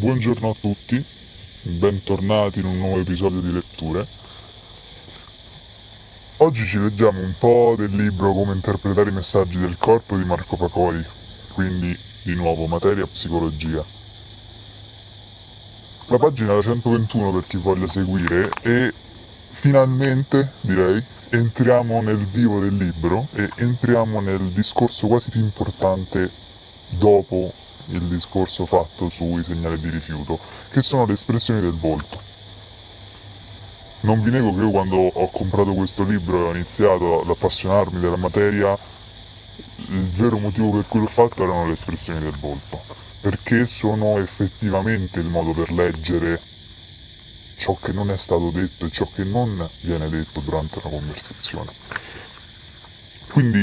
Buongiorno a tutti, bentornati in un nuovo episodio di letture. Oggi ci leggiamo un po' del libro Come interpretare i messaggi del corpo di Marco Pacori, quindi di nuovo materia psicologia. La pagina 121 per chi voglia seguire e finalmente, direi, entriamo nel vivo del libro e entriamo nel discorso quasi più importante dopo il discorso fatto sui segnali di rifiuto, che sono le espressioni del volto. Non vi nego che io quando ho comprato questo libro e ho iniziato ad appassionarmi della materia, il vero motivo per cui l'ho fatto erano le espressioni del volto, perché sono effettivamente il modo per leggere ciò che non è stato detto e ciò che non viene detto durante una conversazione. Quindi,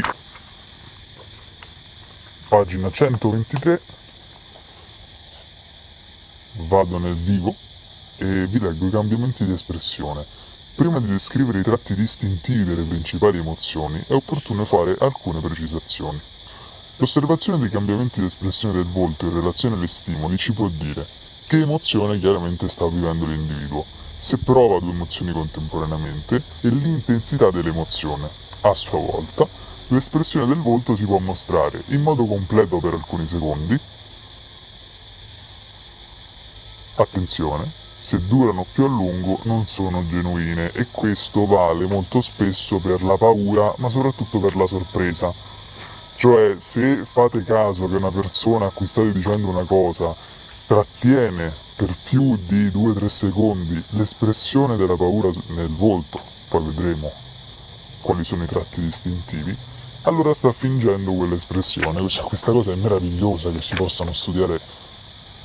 pagina 123, vado nel vivo e vi leggo i cambiamenti di espressione. Prima di descrivere i tratti distintivi delle principali emozioni è opportuno fare alcune precisazioni. L'osservazione dei cambiamenti di espressione del volto in relazione agli stimoli ci può dire che emozione chiaramente sta vivendo l'individuo, se prova due emozioni contemporaneamente e l'intensità dell'emozione. A sua volta, l'espressione del volto si può mostrare in modo completo per alcuni secondi. Attenzione, se durano più a lungo non sono genuine e questo vale molto spesso per la paura ma soprattutto per la sorpresa. Cioè se fate caso che una persona a cui state dicendo una cosa trattiene per più di 2-3 secondi l'espressione della paura nel volto, poi vedremo quali sono i tratti distintivi, allora sta fingendo quell'espressione. Cioè, questa cosa è meravigliosa che si possano studiare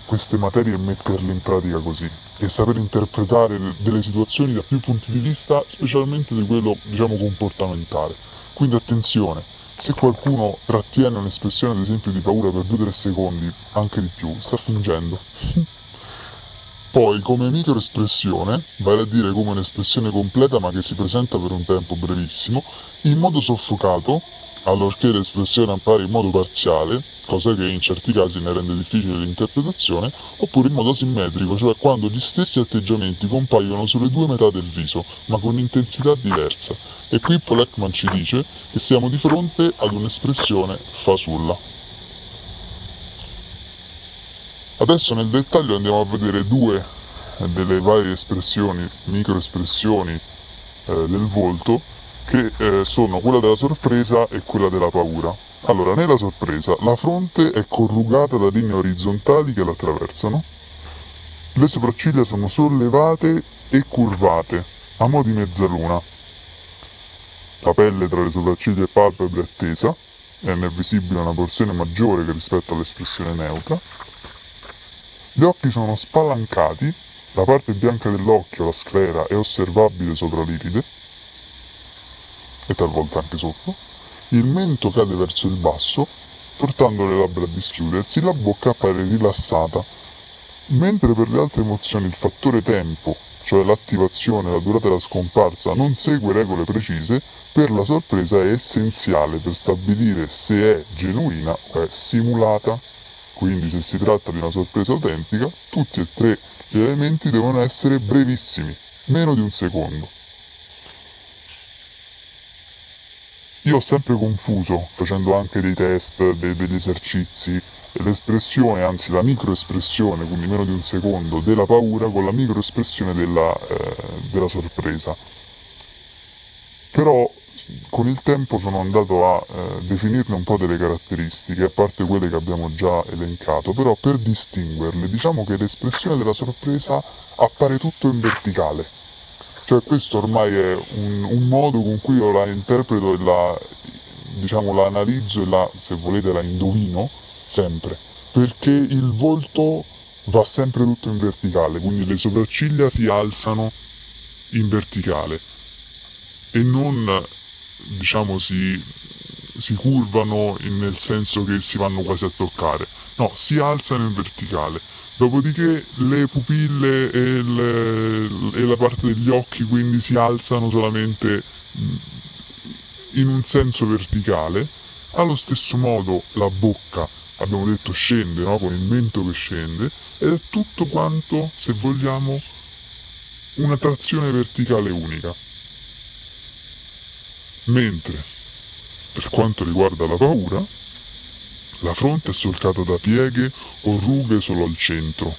queste materie e metterle in pratica così e saper interpretare delle situazioni da più punti di vista, specialmente di quello, diciamo, comportamentale. Quindi attenzione, se qualcuno trattiene un'espressione, ad esempio, di paura per 2-3 secondi, anche di più, sta fingendo. Poi, come microespressione, vale a dire come un'espressione completa ma che si presenta per un tempo brevissimo, in modo soffocato, allorché l'espressione appare in modo parziale, cosa che in certi casi ne rende difficile l'interpretazione, oppure in modo simmetrico, cioè quando gli stessi atteggiamenti compaiono sulle due metà del viso, ma con intensità diversa. E qui Polekman ci dice che siamo di fronte ad un'espressione fasulla. Adesso nel dettaglio andiamo a vedere due delle varie espressioni, microespressioni eh, del volto, che eh, sono quella della sorpresa e quella della paura. Allora, nella sorpresa la fronte è corrugata da linee orizzontali che la attraversano, le sopracciglia sono sollevate e curvate, a mo' di mezzaluna. La pelle tra le sopracciglia e palpebre è tesa e ne è visibile una porzione maggiore che rispetto all'espressione neutra. Gli occhi sono spalancati, la parte bianca dell'occhio, la sclera, è osservabile sopra l'iride e talvolta anche sotto il mento cade verso il basso, portando le labbra a dischiudersi, la bocca appare rilassata. Mentre per le altre emozioni il fattore tempo, cioè l'attivazione, la durata e la scomparsa, non segue regole precise, per la sorpresa è essenziale per stabilire se è genuina o è simulata. Quindi se si tratta di una sorpresa autentica, tutti e tre gli elementi devono essere brevissimi, meno di un secondo. Io ho sempre confuso, facendo anche dei test, dei, degli esercizi, l'espressione, anzi la microespressione, quindi meno di un secondo, della paura con la microespressione della, eh, della sorpresa. Però con il tempo sono andato a eh, definirne un po' delle caratteristiche, a parte quelle che abbiamo già elencato, però per distinguerle diciamo che l'espressione della sorpresa appare tutto in verticale, cioè questo ormai è un, un modo con cui io la interpreto e la, diciamo, la analizzo e la, se volete, la indovino sempre. Perché il volto va sempre tutto in verticale, quindi le sopracciglia si alzano in verticale e non, diciamo, si, si curvano nel senso che si vanno quasi a toccare. No, si alzano in verticale. Dopodiché le pupille e, le, e la parte degli occhi quindi si alzano solamente mm, in un senso verticale. Allo stesso modo la bocca abbiamo detto scende, no? con il mento che scende, ed è tutto quanto, se vogliamo, una trazione verticale unica. Mentre, per quanto riguarda la paura, la fronte è solcata da pieghe o rughe solo al centro.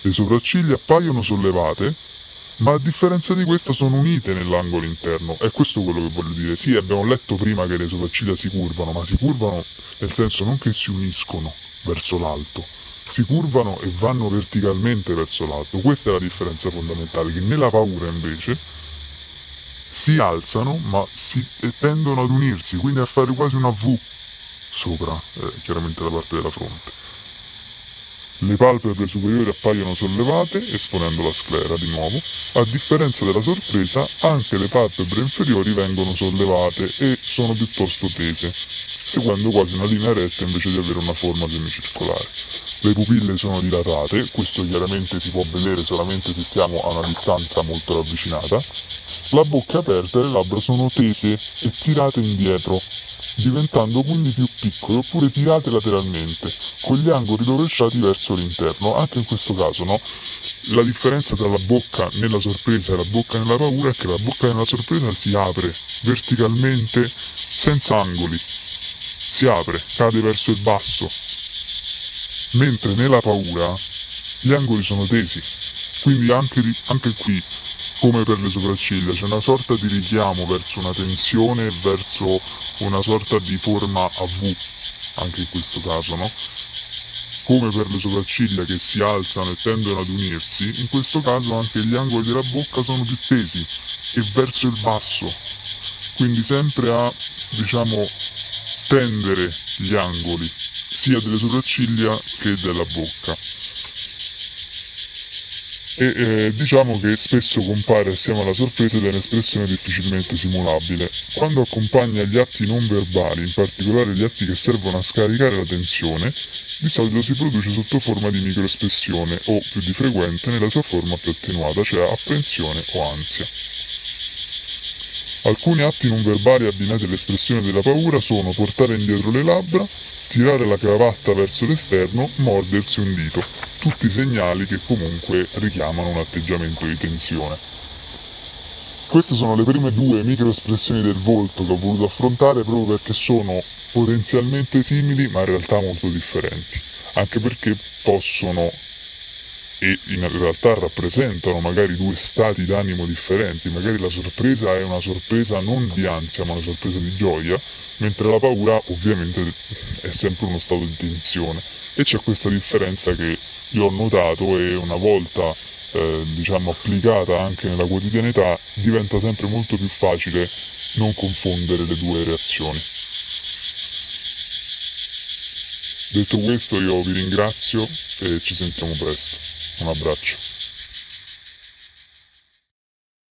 Le sopracciglia appaiono sollevate, ma a differenza di questa sono unite nell'angolo interno. È questo quello che voglio dire. Sì, abbiamo letto prima che le sopracciglia si curvano, ma si curvano nel senso non che si uniscono verso l'alto, si curvano e vanno verticalmente verso l'alto. Questa è la differenza fondamentale, che nella paura invece si alzano ma si, tendono ad unirsi, quindi a fare quasi una V sopra, eh, chiaramente la parte della fronte. Le palpebre superiori appaiono sollevate, esponendo la sclera di nuovo. A differenza della sorpresa, anche le palpebre inferiori vengono sollevate e sono piuttosto tese, seguendo quasi una linea retta invece di avere una forma semicircolare. Le pupille sono dilatate, questo chiaramente si può vedere solamente se siamo a una distanza molto ravvicinata. La bocca aperta e le labbra sono tese e tirate indietro, diventando quindi più piccole oppure tirate lateralmente, con gli angoli rovesciati verso l'interno. Anche in questo caso, no? La differenza tra la bocca nella sorpresa e la bocca nella paura è che la bocca nella sorpresa si apre verticalmente senza angoli. Si apre, cade verso il basso. Mentre nella paura gli angoli sono tesi. Quindi anche, anche qui come per le sopracciglia, c'è una sorta di richiamo verso una tensione verso una sorta di forma a V, anche in questo caso, no? Come per le sopracciglia che si alzano e tendono ad unirsi, in questo caso anche gli angoli della bocca sono più tesi e verso il basso, quindi sempre a, diciamo, tendere gli angoli sia delle sopracciglia che della bocca e eh, diciamo che spesso compare assieme alla sorpresa ed è un'espressione difficilmente simulabile. Quando accompagna gli atti non verbali, in particolare gli atti che servono a scaricare la tensione, di solito si produce sotto forma di microespressione o, più di frequente, nella sua forma più attenuata, cioè apprensione o ansia. Alcuni atti non verbali abbinati all'espressione della paura sono portare indietro le labbra, tirare la cravatta verso l'esterno, mordersi un dito tutti segnali che comunque richiamano un atteggiamento di tensione. Queste sono le prime due microespressioni del volto che ho voluto affrontare proprio perché sono potenzialmente simili ma in realtà molto differenti, anche perché possono e in realtà rappresentano magari due stati d'animo differenti, magari la sorpresa è una sorpresa non di ansia ma una sorpresa di gioia, mentre la paura ovviamente è sempre uno stato di tensione e c'è questa differenza che io ho notato e una volta eh, diciamo applicata anche nella quotidianità diventa sempre molto più facile non confondere le due reazioni. Detto questo io vi ringrazio e ci sentiamo presto. Un abbraccio.